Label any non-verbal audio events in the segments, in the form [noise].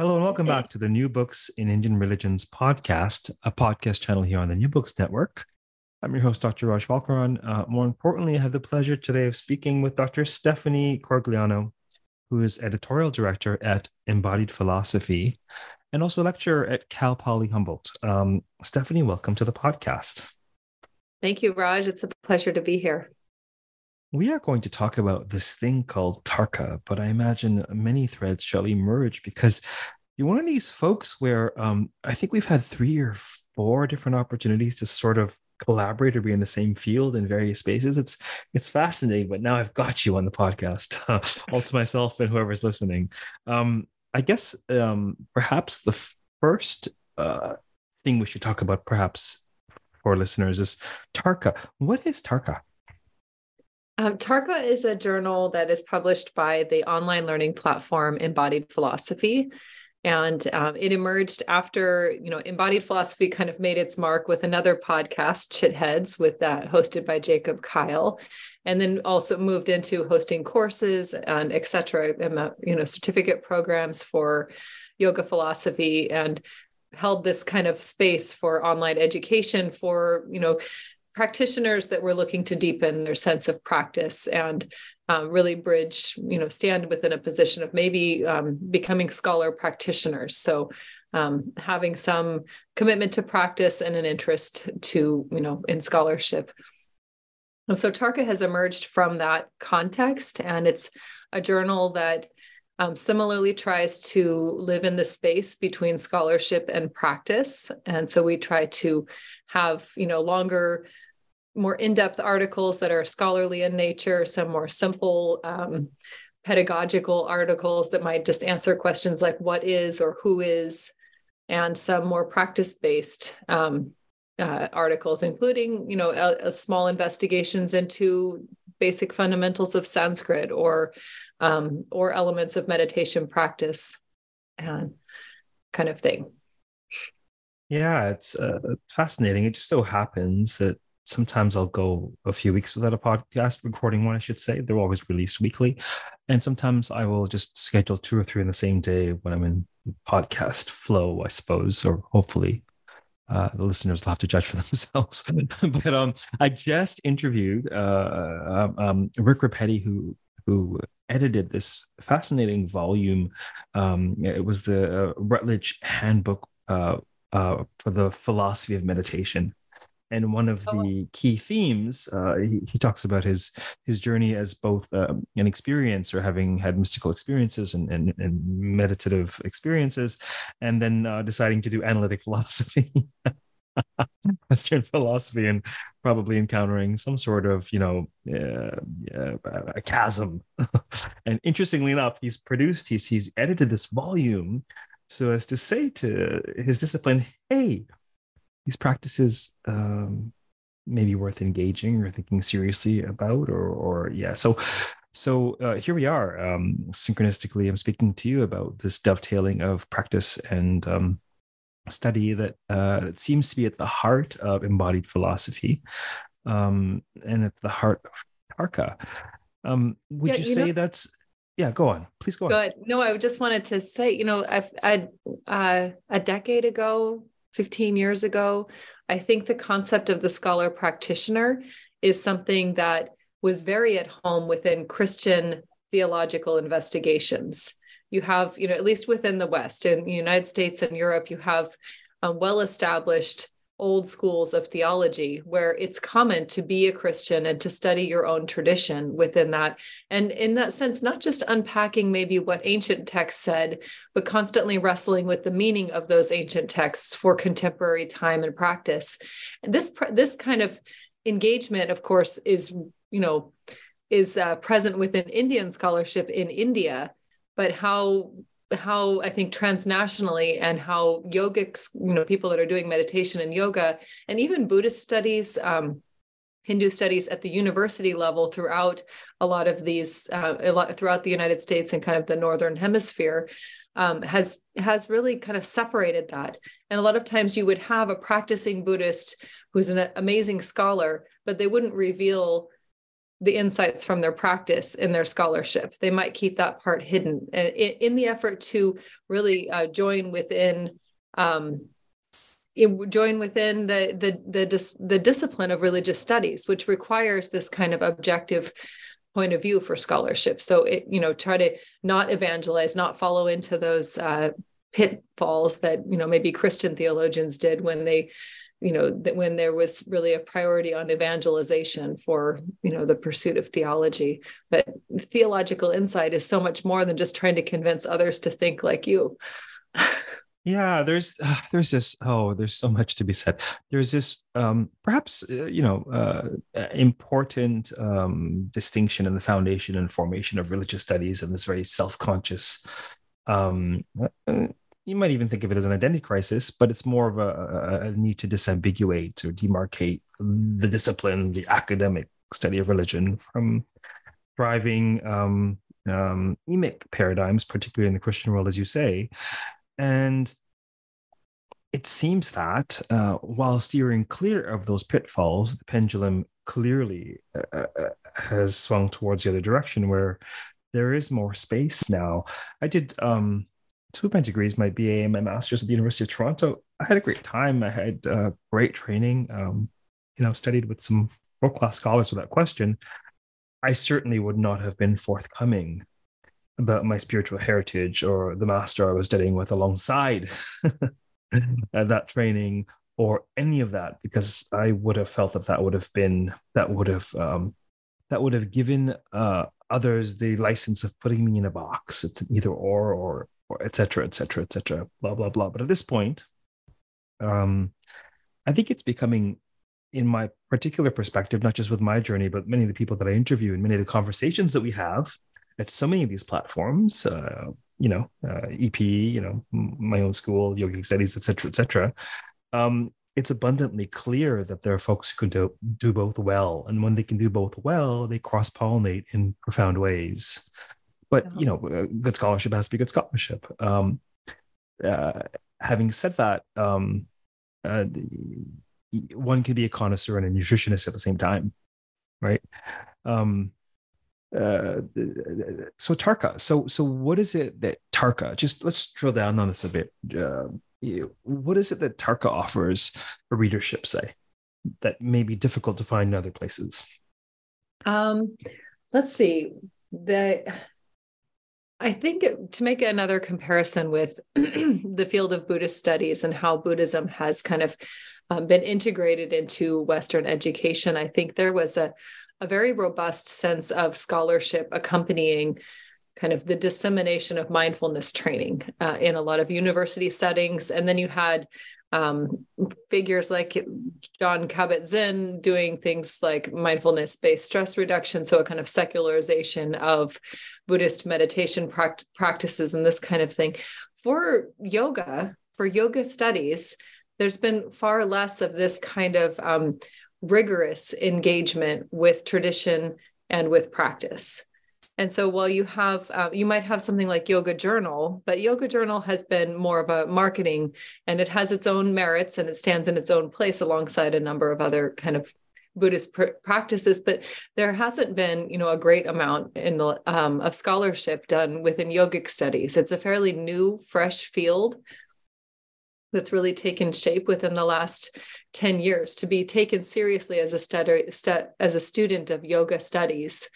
Hello and welcome back to the New Books in Indian Religions podcast, a podcast channel here on the New Books Network. I'm your host, Dr. Raj Balkaran. Uh, more importantly, I have the pleasure today of speaking with Dr. Stephanie Corigliano, who is editorial director at Embodied Philosophy and also a lecturer at Cal Poly Humboldt. Um, Stephanie, welcome to the podcast. Thank you, Raj. It's a pleasure to be here. We are going to talk about this thing called Tarka, but I imagine many threads shall emerge because you're one of these folks where um, I think we've had three or four different opportunities to sort of collaborate or be in the same field in various spaces. It's it's fascinating, but now I've got you on the podcast, [laughs] all to myself and whoever's listening. Um, I guess um, perhaps the first uh, thing we should talk about, perhaps for listeners, is Tarka. What is Tarka? Um, Tarka is a journal that is published by the online learning platform Embodied Philosophy. And um, it emerged after, you know, Embodied Philosophy kind of made its mark with another podcast, Chitheads, with that hosted by Jacob Kyle, and then also moved into hosting courses and et cetera, uh, you know, certificate programs for yoga philosophy and held this kind of space for online education for, you know, practitioners that were looking to deepen their sense of practice and um, really bridge, you know, stand within a position of maybe um, becoming scholar practitioners. So um, having some commitment to practice and an interest to, you know, in scholarship. And so Tarka has emerged from that context, and it's a journal that um, similarly tries to live in the space between scholarship and practice. And so we try to have, you know, longer more in-depth articles that are scholarly in nature, some more simple um, pedagogical articles that might just answer questions like what is or who is, and some more practice-based um, uh, articles, including you know a, a small investigations into basic fundamentals of Sanskrit or um, or elements of meditation practice, and kind of thing. Yeah, it's uh, fascinating. It just so happens that sometimes I'll go a few weeks without a podcast recording one, I should say. They're always released weekly. And sometimes I will just schedule two or three in the same day when I'm in podcast flow, I suppose, or hopefully. Uh, the listeners will have to judge for [laughs] themselves. but um, I just interviewed uh, um, um, Rick Repetti, who who edited this fascinating volume. Um, it was the uh, Routledge Handbook uh, uh, for the Philosophy of Meditation and one of oh. the key themes uh, he, he, talks about his his journey as both um, an experience or having had mystical experiences and, and, and meditative experiences and then uh, deciding to do analytic [laughs] philosophy [laughs] Western philosophy and probably encountering some sort of you know uh, a chasm [laughs] and interestingly enough he's produced he's he's edited this volume so as to say to his discipline hey these practices um, maybe worth engaging or thinking seriously about or or yeah. So so uh, here we are. Um, synchronistically i'm speaking to you about this dovetailing of practice and um, study that uh, seems to be at the heart of embodied philosophy um, and at the heart of Tarka. Um, would yeah, you, you, say know, that's yeah go on. Please go on. Good. No i just wanted to say you know i've I, uh, a decade ago 15 years ago. I think the concept of the scholar practitioner is something that was very at home within Christian theological investigations. You have, you know, at least within the West, in the United States and Europe, you have um, well established old schools of theology where it's common to be a Christian and to study your own tradition within that. And in that sense, not just unpacking maybe what ancient texts said, but constantly wrestling with the meaning of those ancient texts for contemporary time and practice. And this this kind of engagement, of course, is you know is uh, present within Indian scholarship in India but how how I think transnationally and how yogics, you know, people that are doing meditation and yoga, and even Buddhist studies, um, Hindu studies at the university level throughout a lot of these, uh, a lot throughout the United States and kind of the northern hemisphere, um, has has really kind of separated that. And a lot of times, you would have a practicing Buddhist who's an amazing scholar, but they wouldn't reveal the insights from their practice in their scholarship. They might keep that part hidden in, the effort to really uh, join within um, join within the the the, the discipline of religious studies, which requires this kind of objective point of view for scholarship. So it you know try to not evangelize, not follow into those uh, pitfalls that you know maybe Christian theologians did when they you know that when there was really a priority on evangelization for you know the pursuit of theology. But theological insight is so much more than just trying to convince others to think like you. [laughs] Yeah there's uh, there's this oh there's so much to be said. There's this um perhaps uh, you know uh, important um distinction in the foundation and formation of religious studies and this very self-conscious um uh, you might even think of it as an identity crisis, but it's more of a, a, need to disambiguate or demarcate the discipline, the academic study of religion from thriving um, um, emic paradigms, particularly in the Christian world, as you say. And it seems that uh, while steering clear of those pitfalls, the pendulum clearly uh, uh has swung towards the other direction where there is more space now. I did um, two of my degrees, my BA and my master's at the University of Toronto. I had a great time. I had uh, great training. Um, you know, studied with some world class scholars without question. I certainly would not have been forthcoming about my spiritual heritage or the master I was studying with alongside [laughs] that training or any of that because I would have felt that that would have been that would have um, that would have given uh, others the license of putting me in a box. It's an either or or or et cetera, et cetera, et cetera, blah, blah, blah. But at this point, um, I think it's becoming, in my particular perspective, not just with my journey, but many of the people that I interview and many of the conversations that we have at so many of these platforms, uh, you know, uh, EP, you know, my own school, yogic studies, et cetera, et cetera. Um, it's abundantly clear that there are folks who can do, do both well. And when they can do both well, they cross pollinate in profound ways. But you know, good scholarship has to be good scholarship. Um, uh, having said that, um, uh, one can be a connoisseur and a nutritionist at the same time, right? Um, uh, so Tarka, so so what is it that Tarka? Just let's drill down on this a bit. Uh, what is it that Tarka offers for readership, say, that may be difficult to find in other places? Um, let's see. The I think to make another comparison with [clears throat] the field of Buddhist studies and how Buddhism has kind of um, been integrated into Western education, I think there was a, a very robust sense of scholarship accompanying kind of the dissemination of mindfulness training uh, in a lot of university settings. And then you had um, figures like John Kabat-Zinn doing things like mindfulness based stress reduction. So, a kind of secularization of Buddhist meditation pract- practices and this kind of thing. For yoga, for yoga studies, there's been far less of this kind of um, rigorous engagement with tradition and with practice. And so while you have, uh, you might have something like Yoga Journal, but Yoga Journal has been more of a marketing and it has its own merits and it stands in its own place alongside a number of other kind of Buddhist pr- practices. But there hasn't been, you know, a great amount in the, um, of scholarship done within yogic studies. It's a fairly new, fresh field that's really taken shape within the last 10 years to be taken seriously as a study, stu- as a student of yoga studies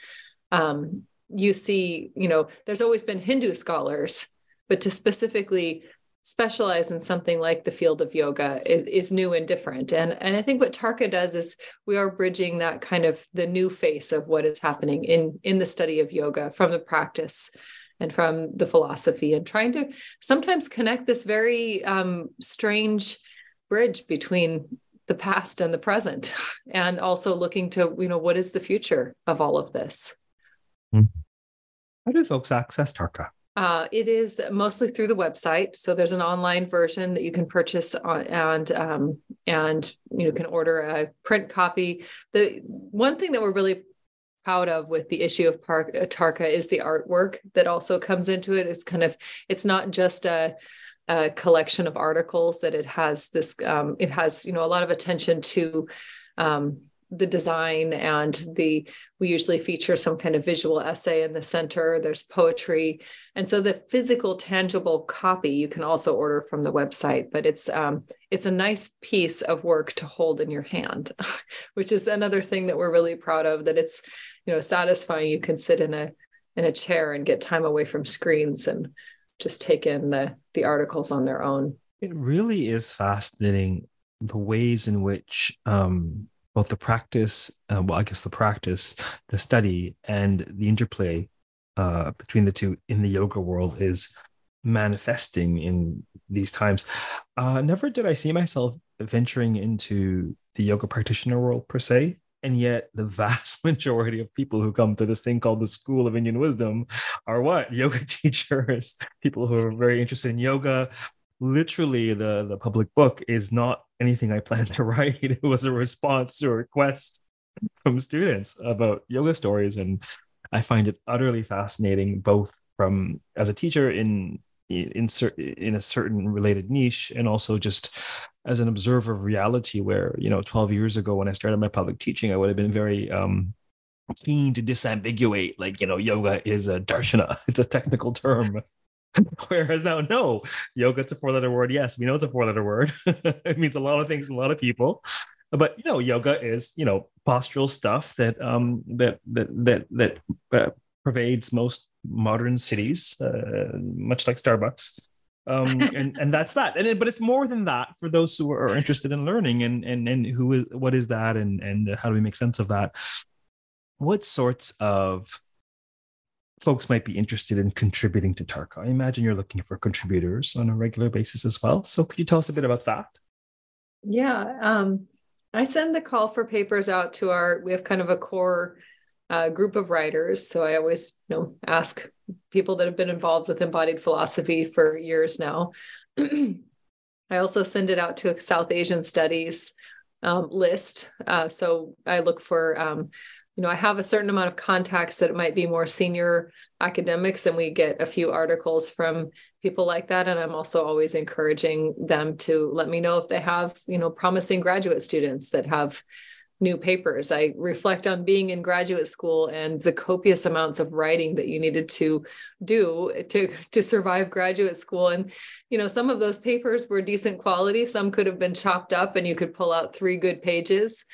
um, you see, you know, there's always been Hindu scholars, but to specifically specialize in something like the field of yoga is, is new and different. And, and I think what Tarka does is we are bridging that kind of the new face of what is happening in, in the study of yoga from the practice and from the philosophy and trying to sometimes connect this very um, strange bridge between the past and the present [laughs] and also looking to you know what is the future of all of this. How do folks access Tarka? Uh, it is mostly through the website. So there's an online version that you can purchase on, and um, and you know can order a print copy. The one thing that we're really proud of with the issue of Park, uh, Tarka is the artwork that also comes into it. It's kind of it's not just a, a collection of articles that it has this um, it has you know a lot of attention to um, the design and the we usually feature some kind of visual essay in the center. There's poetry. And so the physical tangible copy you can also order from the website but it's um, it's a nice piece of work to hold in your hand [laughs] which is another thing that we're really proud of that it's you know satisfying. You can sit in a in a chair and get time away from screens and just take in the the articles on their own. It really is fascinating the ways in which um, both the practice, uh, well, I guess the practice, the study, and the interplay uh, between the two in the yoga world is manifesting in these times. Uh, never did I see myself venturing into the yoga practitioner world per se. And yet, the [laughs] vast majority of people who come to this thing called the School of Indian Wisdom are what? [laughs] Yoga teachers, people who are very interested in yoga, literally the the public book is not anything I planned to [laughs] write. It was a response to a request from students about yoga stories, and I find it utterly fascinating, both from as a teacher in in in a certain related niche, and also just as an observer of reality. Where you know, twelve years ago when I started my public teaching, I would have been very um, keen to disambiguate, like you know, yoga is a darshana; [laughs] it's a technical term. [laughs] Whereas now, no, yoga, it's a four letter word. Yes, we know it's a four letter word. [laughs] it means a lot of things, a lot of people. But you know, yoga is you know postural stuff that um that that that that uh, pervades most modern cities, uh, much like Starbucks. um [laughs] and and that's that and it, but it's more than that for those who are interested in learning and and and who is what is that and and how do we make sense of that what sorts of folks might be interested in contributing to Tarka. I imagine you're looking for contributors on a regular basis as well. So could you tell us a bit about that? Yeah. Um, I send the call for papers out to our, we have kind of a core uh, group of writers. So I always, you know, ask people that have been involved with embodied philosophy for years now. [clears throat] I also send it out to a South Asian studies um, list. Uh, so I look for um, you know, I have a certain amount of contacts that might be more senior academics, and we get a few articles from people like that. And I'm also always encouraging them to let me know if they have, you know, promising graduate students that have new papers. I reflect on being in graduate school and the copious amounts of writing that you needed to do to to survive graduate school and you know some of those papers were decent quality some could have been chopped up and you could pull out three good pages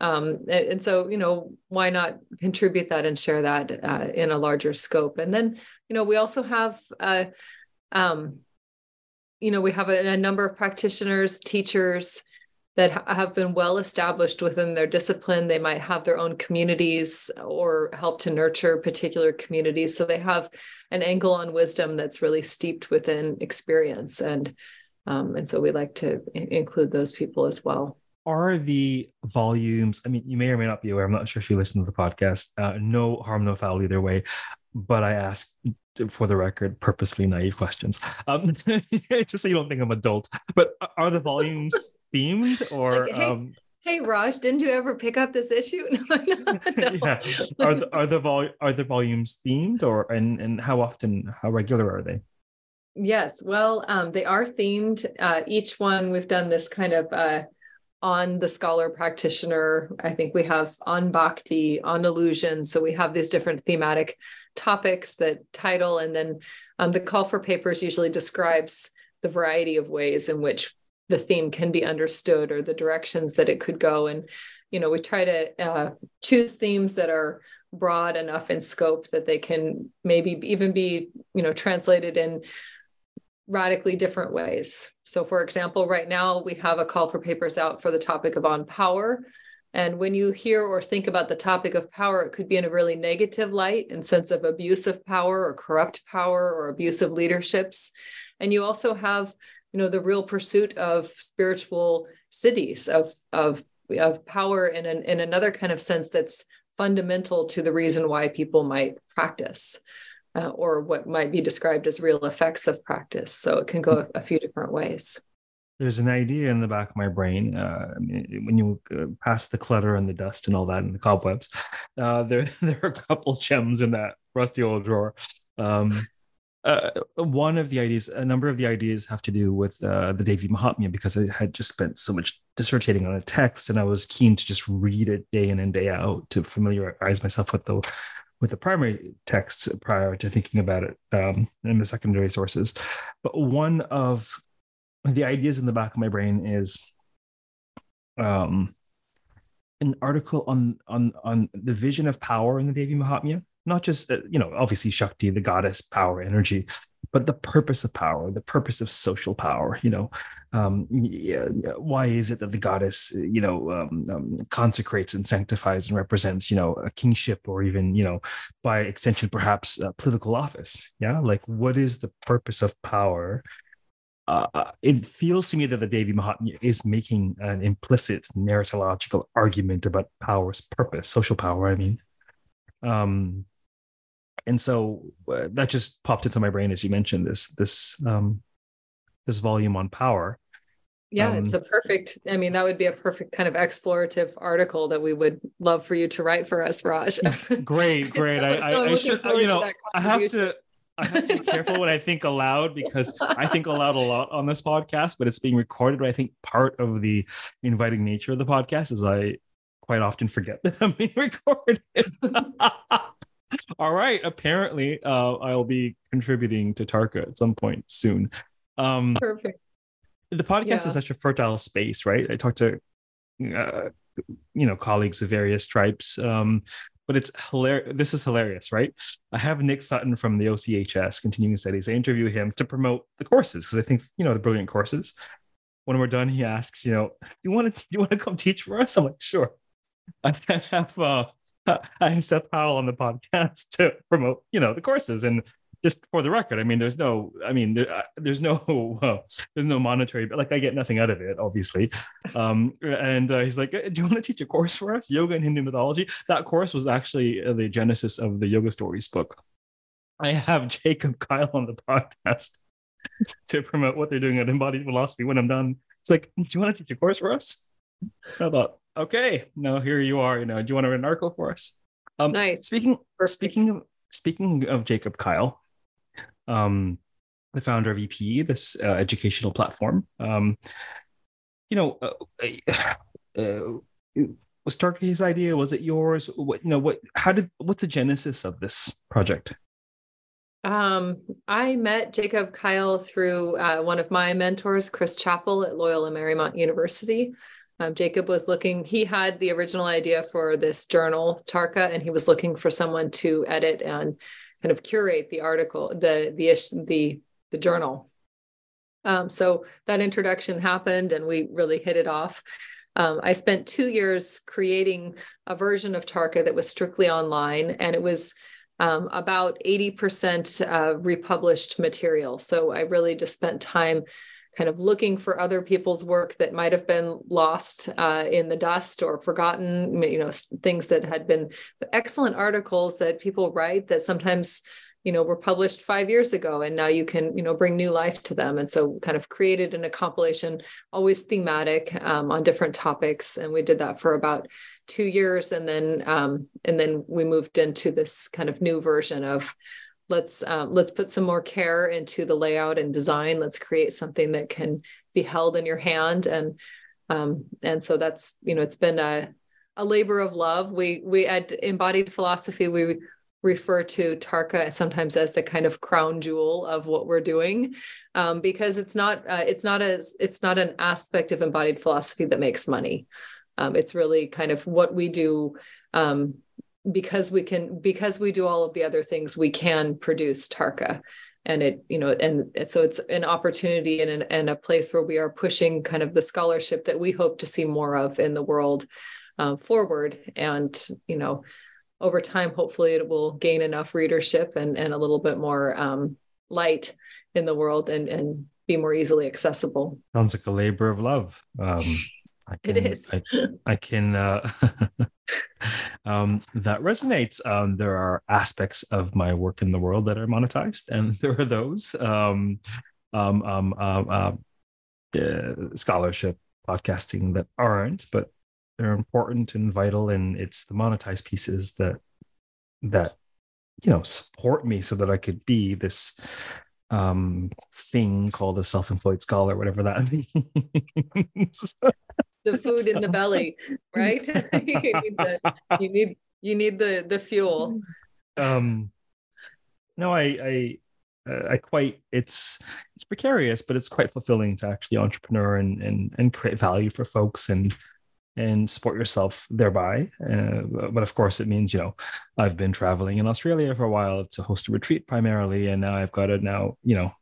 um, and so you know why not contribute that and share that uh, in a larger scope? And then you know we also have uh, um, you know we have a, a, number of practitioners teachers that ha- have been well established within their discipline. They might have their own communities or help to nurture particular communities. So they have an angle on wisdom that's really steeped within experience. And um, and so we like to include those people as well are the volumes i mean you may or may not be aware i'm not sure if you listen to the podcast uh, no harm no foul either way but i ask for the record purposefully naive questions um, [laughs] just so you don't think i'm adult but are the volumes [laughs] themed or like, hey, um, hey raj didn't you ever pick up this issue [laughs] no, no, no. yeah. are the are the vol- are the volumes themed or and and how often how regular are they yes well um, they are themed uh, each one we've done this kind of uh, on the scholar practitioner. I think we have on bhakti, on illusion. So we have these different thematic topics that title, and then um, the call for papers usually describes the variety of ways in which the theme can be understood or the directions that it could go. And, you know, we try to uh, choose themes that are broad enough in scope that they can maybe even be, you know, translated in radically different ways. So, for example, right now we have a call for papers out for the topic of on power. And when you hear or think about the topic of power, it could be in a really negative light in sense of abuse of power or corrupt power or abusive leaderships. And you also have, you know, the real pursuit of spiritual siddhis of of of power in an, in another kind of sense that's fundamental to the reason why people might practice. Uh, or what might be described as real effects of practice. So it can go a, a few different ways. There's an idea in the back of my brain uh, when you uh, pass the clutter and the dust and all that and the cobwebs. [laughs] Uh, there, [laughs] there are a couple gems in that rusty old drawer. Um, uh, one of the ideas, a number of the ideas have to do with uh, the Devi Mahatmya because I had just spent so much dissertating on a text and I was keen to just read it day in and day out to familiarize myself with the with the primary texts prior to thinking about it um, in the secondary sources. But one of the ideas in the back of my brain is um, an article on on on the vision of power in the Devi Mahatmya, not just uh, you know obviously Shakti, the goddess, power, energy, but the purpose of power, the purpose of social power. You know, um, yeah, why is it that the goddess, you know, um, um, consecrates and sanctifies and represents, you know, a kingship or even, you know, by extension, perhaps political office? Yeah, like what is the purpose of power? Uh, uh, it feels to me that the Devi Mahatmya is making an implicit narratological argument about power's purpose, social power. I mean, um, and so uh, that just popped into my brain as you mentioned this this um, this volume on power. Yeah, um, it's a perfect. I mean, that would be a perfect kind of explorative article that we would love for you to write for us, Raj. [laughs] great, great. I, [laughs] I, I should, you know, I have to. I have to be careful when I think aloud because I think aloud a lot on this podcast, but it's being recorded. But I think part of the inviting nature of the podcast is I quite often forget that I'm being [laughs] recorded. All right. Apparently, uh, I'll be contributing to Tarka at some point soon. Um, Perfect. The podcast yeah. is such a fertile space, right? I talk to, uh, you know, colleagues of various stripes. Um, but it's hilarious. This is hilarious, right? I have Nick Sutton from the OCHS continuing studies. I interview him to promote the courses because I think you know the brilliant courses. When we're done, he asks, you know, you want to you want to come teach for us? I'm like, sure. [laughs] I have uh, [laughs] I have Seth Powell on the podcast [laughs] to promote, you know, the courses. And just for the record, I mean, there's no, I mean, there, uh, there's no, [laughs] uh, there's no monetary, but like I get nothing out of it, obviously. Um, and uh, he's like, "Do you want to teach a course for us, yoga and Hindu mythology?" That course was actually uh, the genesis of the Yoga Stories book. I have Jacob Kyle on the podcast to promote what they're doing at Embodied Philosophy. When I'm done, it's like, "Do you want to teach a course for us?" I thought, okay, now here you are. You know, do you want to write an article for us? Um, nice. Speaking Perfect. speaking of speaking of Jacob Kyle, um, the founder of EP, this uh, educational platform. Um, you know, uh, uh, was Tarka's idea? Was it yours? What you know? What? How did? What's the genesis of this project? Um, I met Jacob Kyle through uh, one of my mentors, Chris Chapple at Loyola Marymount University. Um, Jacob was looking, he had the original idea for this journal, Tarka, and he was looking for someone to edit and kind of curate the article, the the the the journal. Um, so that introduction happened, and we really hit it off. Um, I spent two years creating a version of Tarka that was strictly online, and it was um, about 80% uh, republished material. So I really just spent time kind of looking for other people's work that might have been lost uh, in the dust or forgotten, you know, things that had been excellent articles that people write that sometimes you know were published five years ago and now you can you know bring new life to them. And so kind of created in a compilation always thematic um, on different topics. And we did that for about two years and then um, and then we moved into this kind of new version of let's um, let's put some more care into the layout and design. Let's create something that can be held in your hand. And um, and so that's you know it's been a a labor of love. We we at embodied philosophy we refer to tarka sometimes as the kind of crown jewel of what we're doing um, because it's not uh, it's not as it's not an aspect of embodied philosophy that makes money. Um, it's really kind of what we do um, because we can because we do all of the other things we can produce tarka. And it you know and, so it's an opportunity and, an, and a place where we are pushing kind of the scholarship that we hope to see more of in the world um, forward. And you know over time hopefully it will gain enough readership and, and a little bit more um, light in the world and, and be more easily accessible. Sounds like a labor of love. Um, [laughs] I can, it is. I, [laughs] I can. Uh, [laughs] um, that resonates. Um, there are aspects of my work in the world that are monetized, and [laughs] there are those. Um, um, um, um, uh, scholarship, podcasting that aren't, but they're important and vital. And it's the monetized pieces that that you know support me so that I could be this um thing called a self-employed scholar, whatever that means the food in the [laughs] belly, right? [laughs] [laughs] you, need the, you need you need the the fuel. Um, no, I I I quite it's it's precarious, but it's quite fulfilling to actually entrepreneur and and and create value for folks and and support yourself thereby. Uh, but of course, it means you know I've been traveling in Australia for a while to host a retreat primarily, and now I've got to now you know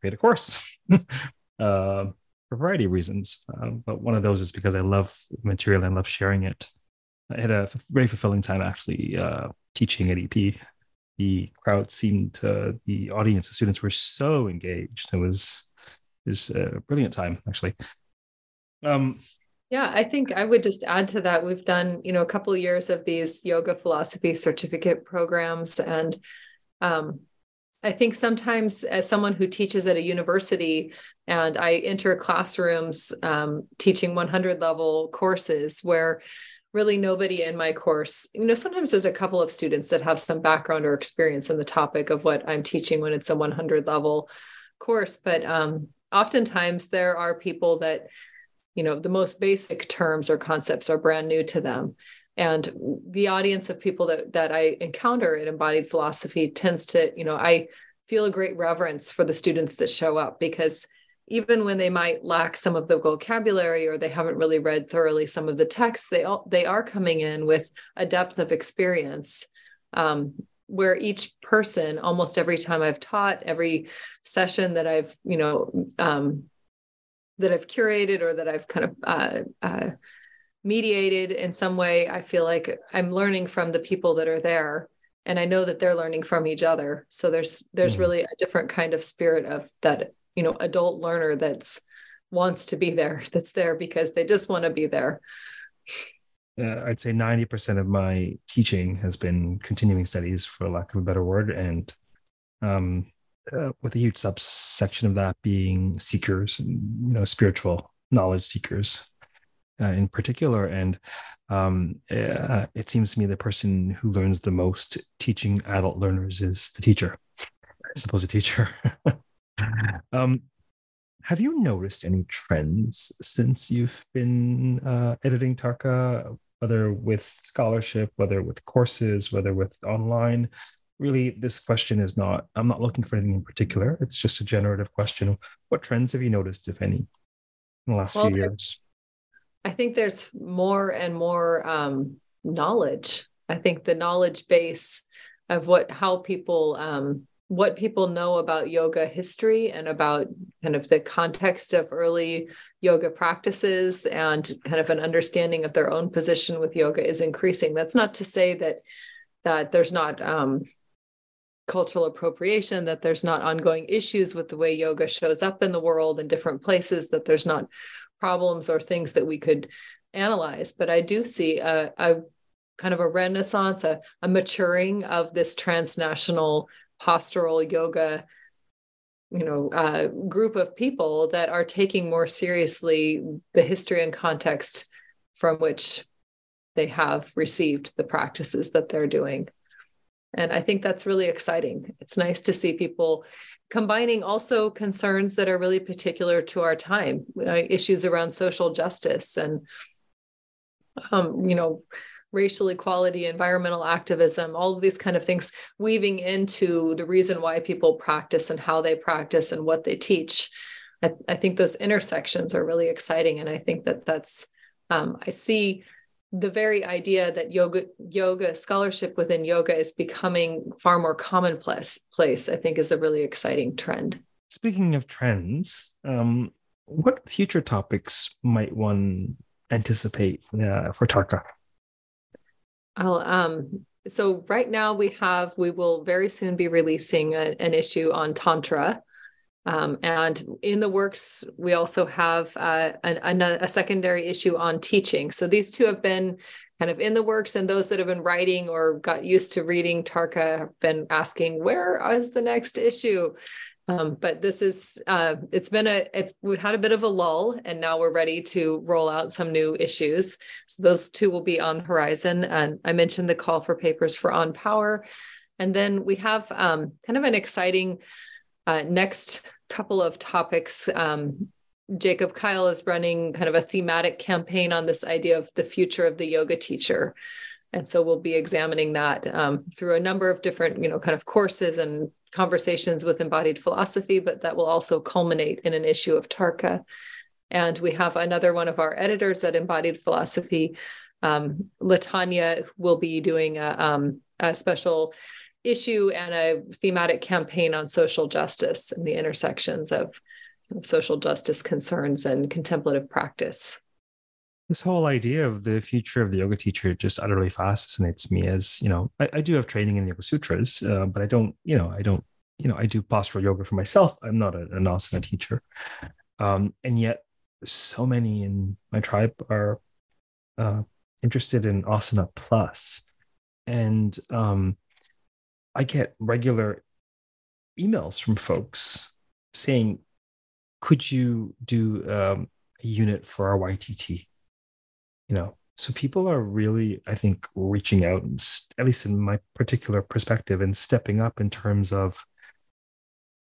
create a course. uh, for a variety of reasons. Um, but one of those is because I love material and love sharing it. I had a very fulfilling time actually uh, teaching at EP. The crowd seemed to, the audience, the students were so engaged. It was, was a brilliant time actually. Um, yeah, I think I would just add to that. We've done, you know, a couple of years of these yoga philosophy certificate programs, and um, I think sometimes as someone who teaches at a university, and I enter classrooms um, teaching 100 level courses where really nobody in my course, you know, sometimes there's a couple of students that have some background or experience in the topic of what I'm teaching when it's a 100 level course. But um, oftentimes there are people that, you know, the most basic terms or concepts are brand new to them. And the audience of people that, that I encounter in embodied philosophy tends to, you know, I feel a great reverence for the students that show up because even when they might lack some of the vocabulary or they haven't really read thoroughly some of the text, they all, they are coming in with a depth of experience. Um, where each person, almost every time I've taught, every session that I've you know um, that I've curated or that I've kind of uh, uh, mediated in some way, I feel like I'm learning from the people that are there and i know that they're learning from each other. So there's there's mm-hmm. really a different kind of spirit of that you know adult learner that's wants to be there [laughs] that's there because they just want to be there. Uh, i'd say 90% of my teaching has been continuing studies for lack of a better word and um, uh, with a huge subsection of that being seekers you know spiritual knowledge seekers uh, in particular and um, uh, it seems to me the person who learns the most teaching adult learners is the teacher i suppose a teacher [laughs] Um, have you noticed any trends since you've been uh, editing Tarka, whether with scholarship, whether with courses, whether with online? Really, this question is not, I'm not looking for anything in particular. It's just a generative question. What trends have you noticed, if any, in the last well, few years? I think there's more and more um, knowledge. I think the knowledge base of what how people um, what people know about yoga history and about kind of the context of early yoga practices and kind of an understanding of their own position with yoga is increasing. That's not to say that that there's not um, cultural appropriation, that there's not ongoing issues with the way yoga shows up in the world in different places, that there's not problems or things that we could analyze. But I do see a, a kind of a renaissance, a, a maturing of this transnational postural yoga you know uh, group of people that are taking more seriously the history and context from which they have received the practices that they're doing and i think that's really exciting it's nice to see people combining also concerns that are really particular to our time uh, issues around social justice and um, you know racial equality, environmental activism, all of these kind of things weaving into the reason why people practice and how they practice and what they teach. I, I think those intersections are really exciting. And I think that that's, um, I see the very idea that yoga yoga scholarship within yoga is becoming far more commonplace place i think is a really exciting trend. Speaking of trends um, what future topics might one anticipate uh, for tarka I'll um so right now we have we will very soon be releasing a, an issue on tantra Um, and in the works, we also have uh, an, a, a secondary issue on teaching. So these two have been kind of in the works, and those that have been writing or got used to reading Tarka have been asking, "Where is the next issue?" Um, but this is uh, it's been a it's we've had a bit of a lull and now we're ready to roll out some new issues so those two will be on the horizon and i mentioned the call for papers for on power and then we have um, kind of an exciting uh, next couple of topics um, jacob kyle is running kind of a thematic campaign on this idea of the future of the yoga teacher and so we'll be examining that um, through a number of different you know kind of courses and conversations with embodied philosophy, but that will also culminate in an issue of Tarka. And we have another one of our editors at Embodied Philosophy, um, Latanya, will be doing a, um, a special issue and a thematic campaign on social justice and the intersections of social justice concerns and contemplative practice. This whole idea of the future of the yoga teacher just utterly fascinates me. As you know, I, I do have training in the Yoga Sutras, uh, but I don't, you know, I don't, you know, I do postural yoga for myself. I'm not a, an asana teacher, um, and yet so many in my tribe are uh, interested in asana plus, and um, I get regular emails from folks saying, "Could you do um, a unit for our YTT?" you know so people are really i think reaching out and at least in my particular perspective and stepping up in terms of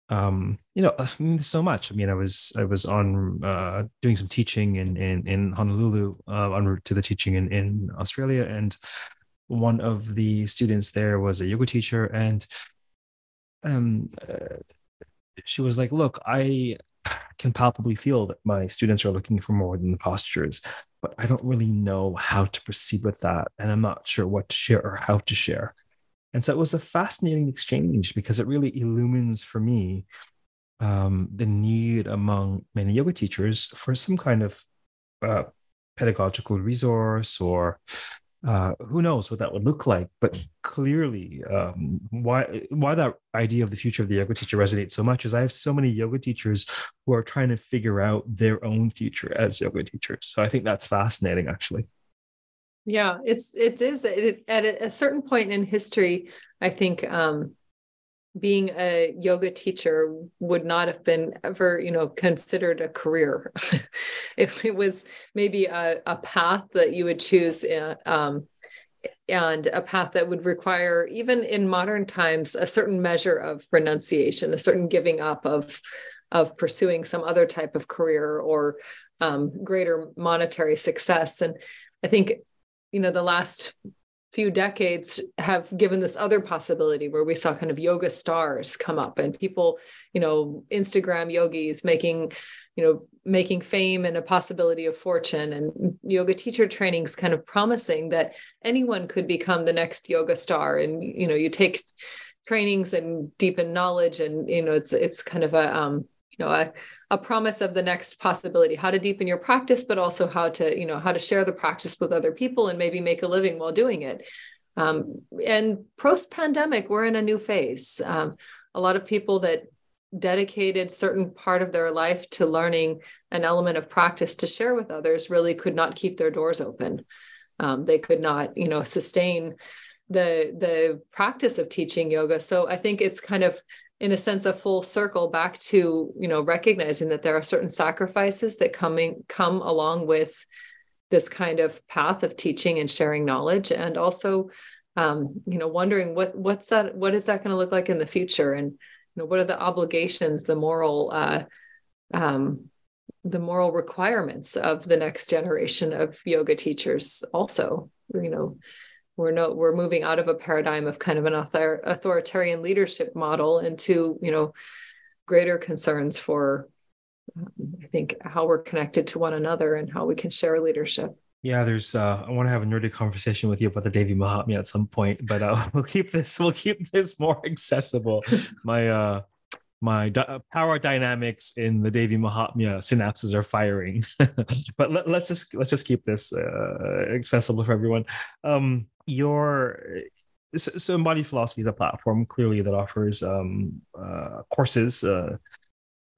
um you know I mean, so much i mean i was i was on uh doing some teaching in in, in honolulu uh, en route to the teaching in in australia and one of the students there was a yoga teacher and um uh, she was like look i can palpably feel that my students are looking for more than the postures but I don't really know how to proceed with that. And I'm not sure what to share or how to share. And so it was a fascinating exchange because it really illumines for me um, the need among many yoga teachers for some kind of uh, pedagogical resource or uh, who knows what that would look like but clearly um, why why that idea of the future of the yoga teacher resonates so much is i have so many yoga teachers who are trying to figure out their own future as yoga teachers. So i think that's fascinating actually. Yeah it's it is it, at a certain point in history i think um, being a yoga teacher would not have been ever you know considered a career. [laughs] If it was maybe a, a path that you would choose uh, um, and a path that would require even in modern times a certain measure of renunciation a certain giving up of of pursuing some other type of career or um, greater monetary success. And i think you know the last few decades have given this other possibility where we saw kind of yoga stars come up and people you know instagram yogis making you know making fame and a possibility of fortune and yoga teacher trainings kind of promising that anyone could become the next yoga star. And you know you take trainings and deepen knowledge and you know it's it's kind of a um you know a, a promise of the next possibility how to deepen your practice but also how to you know how to share the practice with other people and maybe make a living while doing it. Um, and post pandemic we're in a new phase. Um, a lot of people that dedicated certain part of their life to learning an element of practice to share with others really could not keep their doors open. Um, they could not you know sustain the the practice of teaching yoga. So i think it's kind of in a sense a full circle back to you know recognizing that there are certain sacrifices that coming come along with this kind of path of teaching and sharing knowledge and also um, you know wondering what what's that what is that going to look like in the future? And you know what are the obligations the moral uh, um, the moral requirements of the next generation of yoga teachers also you know we're no we're moving out of a paradigm of kind of an author, authoritarian leadership model into you know greater concerns for um, i think how we're connected to one another and how we can share leadership. Yeah there's uh i want to have a nerdy conversation with you about the devi mahatmya at some point but uh [laughs] we'll keep this we'll keep this more accessible. [laughs] My uh my di- power dynamics in the Devi Mahatmya synapses are firing. [laughs] but let, us just let's just keep this uh, accessible for everyone. Um, your so embodied philosophy is a platform clearly that offers um, uh, courses uh,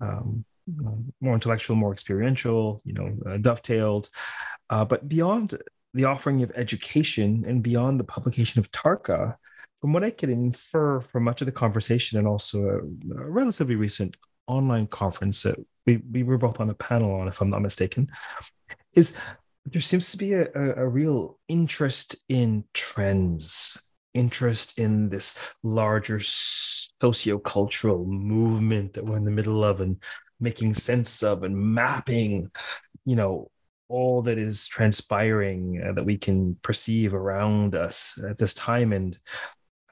um, more intellectual, more experiential, you know, uh, dovetailed. Uh, but beyond the offering of education and beyond the publication of Tarka, from what I can infer from much of the conversation and also a, a relatively recent online conference that we, we were both on a panel on, if I'm not mistaken, is there seems to be a, a, real interest in trends, interest in this larger sociocultural movement that we're in the middle of and making sense of and mapping, you know, all that is transpiring uh, that we can perceive around us at this time. And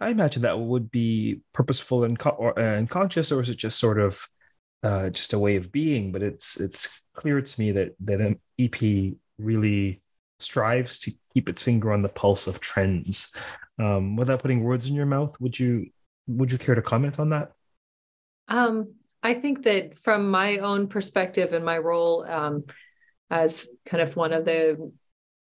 I imagine that would be purposeful and, co- or, and conscious, or is it just sort of uh, just a way of being? But it's it's clear to me that that an EP really strives to keep its finger on the pulse of trends. Um, without putting words in your mouth, would you would you care to comment on that? Um, I think that from my own perspective and my role um, as kind of one of the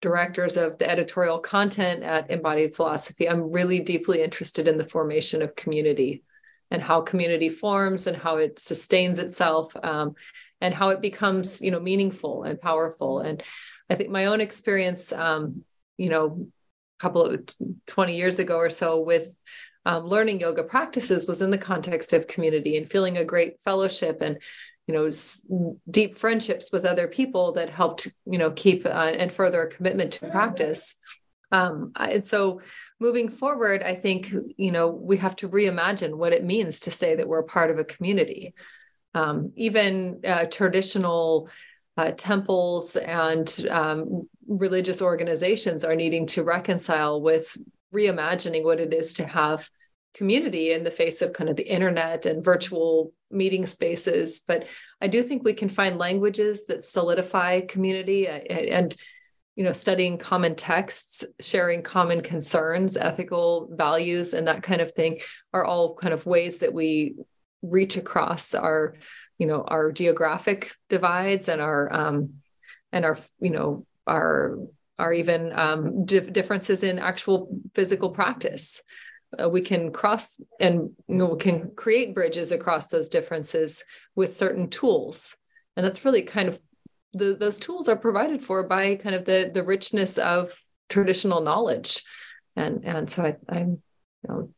directors of the editorial content at Embodied Philosophy, I'm really deeply interested in the formation of community and how community forms and how it sustains itself um, and how it becomes, you know, meaningful and powerful. And I think my own experience, um, you know, a couple of 20 years ago or so with um, learning yoga practices was in the context of community and feeling a great fellowship and you know deep friendships with other people that helped you know keep uh, and further a commitment to practice. Um, and so moving forward i think you know we have to reimagine what it means to say that we're part of a community. Um, even uh, traditional uh, temples and um, religious organizations are needing to reconcile with reimagining what it is to have community in the face of kind of the internet and virtual meeting spaces but i do think we can find languages that solidify community and you know studying common texts sharing common concerns ethical values and that kind of thing are all kind of ways that we reach across our you know our geographic divides and our um and our you know our our even um, differences in actual physical practice uh, we can cross and you know, we can create bridges across those differences with certain tools and that's really kind of the, those tools are provided for by kind of the the richness of traditional knowledge and and so I, i'm you know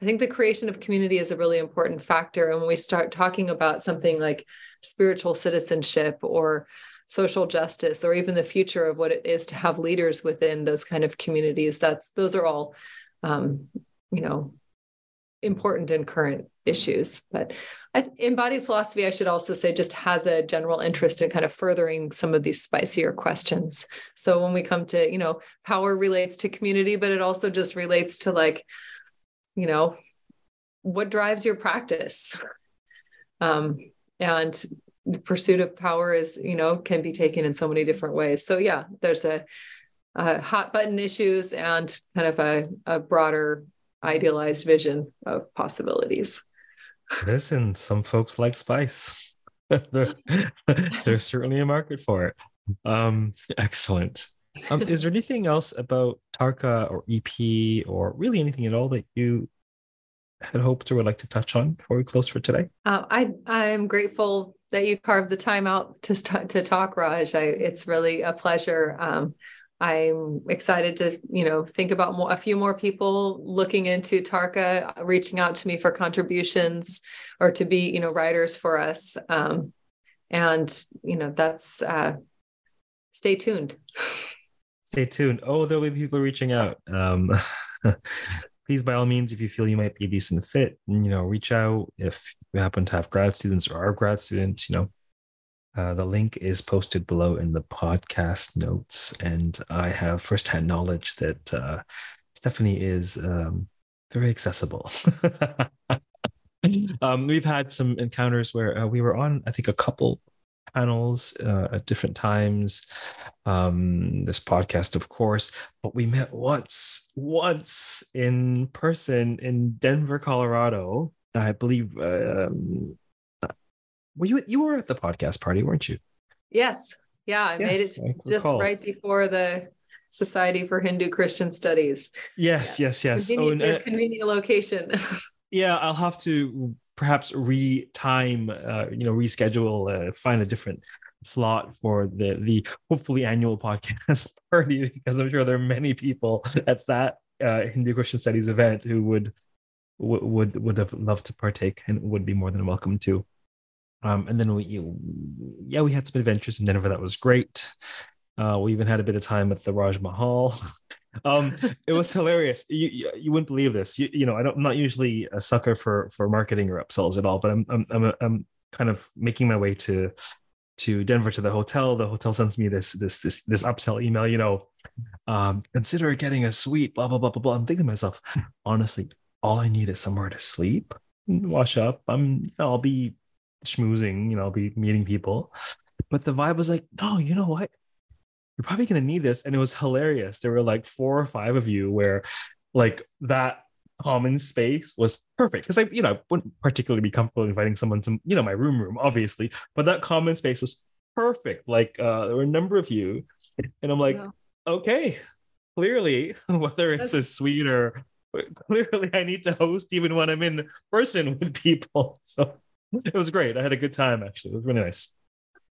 I think the creation of community is a really important factor. And when we start talking about something like spiritual citizenship or social justice, or even the future of what it is to have leaders within those kind of communities, that's those are all, um, you know, important and current issues. But I, embodied philosophy, I should also say, just has a general interest in kind of furthering some of these spicier questions. So when we come to, you know, power relates to community, but it also just relates to like you know what drives your practice [laughs] um, and the pursuit of power is you know can be taken in so many different ways so yeah there's a, hot button issues and kind of a, a broader idealized vision of possibilities listen some folks like spice [laughs] there's [laughs] certainly a market for it um excellent um, is there anything else about Tarka or EP or really anything at all that you had hoped or would like to touch on before we close for today? Uh, I I'm grateful that you carved the time out to to talk, Raj. I, it's really a pleasure. Um, I'm excited to you know think about more, a few more people looking into Tarka, reaching out to me for contributions or to be you know writers for us. Um, and you know that's uh, stay tuned. [laughs] stay tuned. Oh, there'll be people reaching out. Um, [laughs] please, by all means, if you feel you might be a decent fit, you know, reach out. If you happen to have grad students or are grad students, you know, uh, the link is posted below in the podcast notes, and I have firsthand knowledge that uh, Stephanie is um, very accessible. [laughs] um, we've had some encounters where uh, we were on, I think, a couple panels uh, at different times. Um, this podcast, of course, but we met once, once in person in Denver, Colorado. I believe. Um, were you you were at the podcast party, weren't you? Yes. Yeah, I yes, made it I just right before the Society for Hindu Christian Studies. Yes, yeah. yes, yes. Convenient, oh, and, uh, convenient location. [laughs] yeah, I'll have to perhaps re-time, uh, you know, reschedule, uh, find a different slot for the the hopefully annual [laughs] podcast party because I'm sure there are many people at that uh, Hindu Christian Studies event who would would would have loved to partake and would be more than welcome to. Um, and then we, yeah, we had some adventures in Denver. That was great. Uh, we even had a bit of time at the Raj Mahal. [laughs] um, it was hilarious. You, you, you wouldn't believe this. You, you know, I don't, I'm not usually a sucker for for marketing or upsells at all, but I'm I'm I'm, I'm kind of making my way to to Denver to the hotel. The hotel sends me this this this this upsell email. You know, um, consider getting a suite. Blah blah blah blah blah. I'm thinking to myself, honestly, all I need is somewhere to sleep, wash up. I'm I'll be schmoozing, you know, I'll be meeting people. But the vibe was like, no, you know what? You're probably gonna need this. And it was hilarious. There were like four or five of you where like that common space was perfect. Because I, you know, I wouldn't particularly be comfortable inviting someone to, you know, my room room, obviously, but that common space was perfect. Like uh there were a number of you. And I'm like, yeah. okay, clearly, [laughs] whether it's That's- a suite or [laughs] clearly I need to host even when I'm in person with people. [laughs] So it was great. I had a good time actually. It was really nice.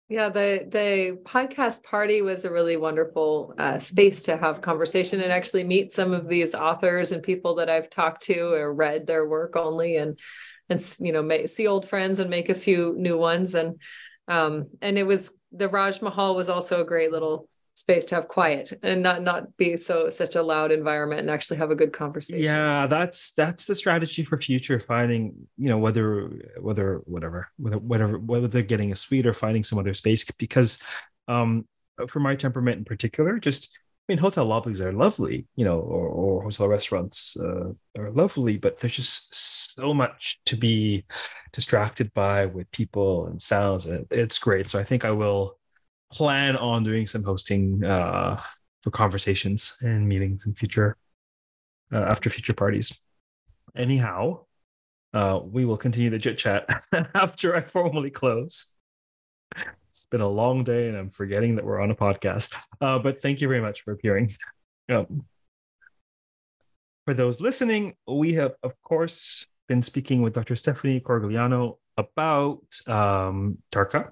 Yeah, the the podcast party was a really wonderful uh, space to have conversation and actually meet some of these authors and people that I've talked to or read their work only, and and you know make, see old friends and make a few new ones and um and it was the Raj Mahal was also a great little space to have quiet and not not be so such a loud environment and actually have a good conversation yeah that's that's the strategy for future finding you know whether whether whatever whether whatever whether they're getting a suite or finding some other space because um for my temperament in particular just I mean, hotel lobbies are lovely, you know, or, or hotel restaurants uh, are lovely, but there's just so much to be distracted by with people and sounds, and it's great. So I think I will plan on doing some hosting uh, for conversations and meetings in future uh, after future parties. Anyhow, uh, we will continue the chit chat [laughs] after I formally close. It's been a long day, and I'm forgetting that we're on a podcast. Uh, but thank you very much for appearing. Um, for those listening, we have, of course, been speaking with Dr. Stephanie Corigliano about um, Tarka,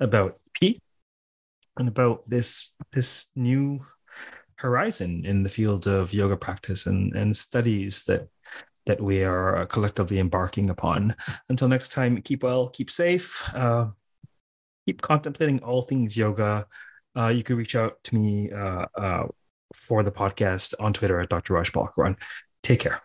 about P, and about this this new horizon in the field of yoga practice and, and studies that that we are collectively embarking upon. Until next time, keep well, keep safe, uh, keep contemplating all things yoga. Uh, you can reach out to me uh, uh for the podcast on Twitter at Dr. Raj Balkaran. Take care.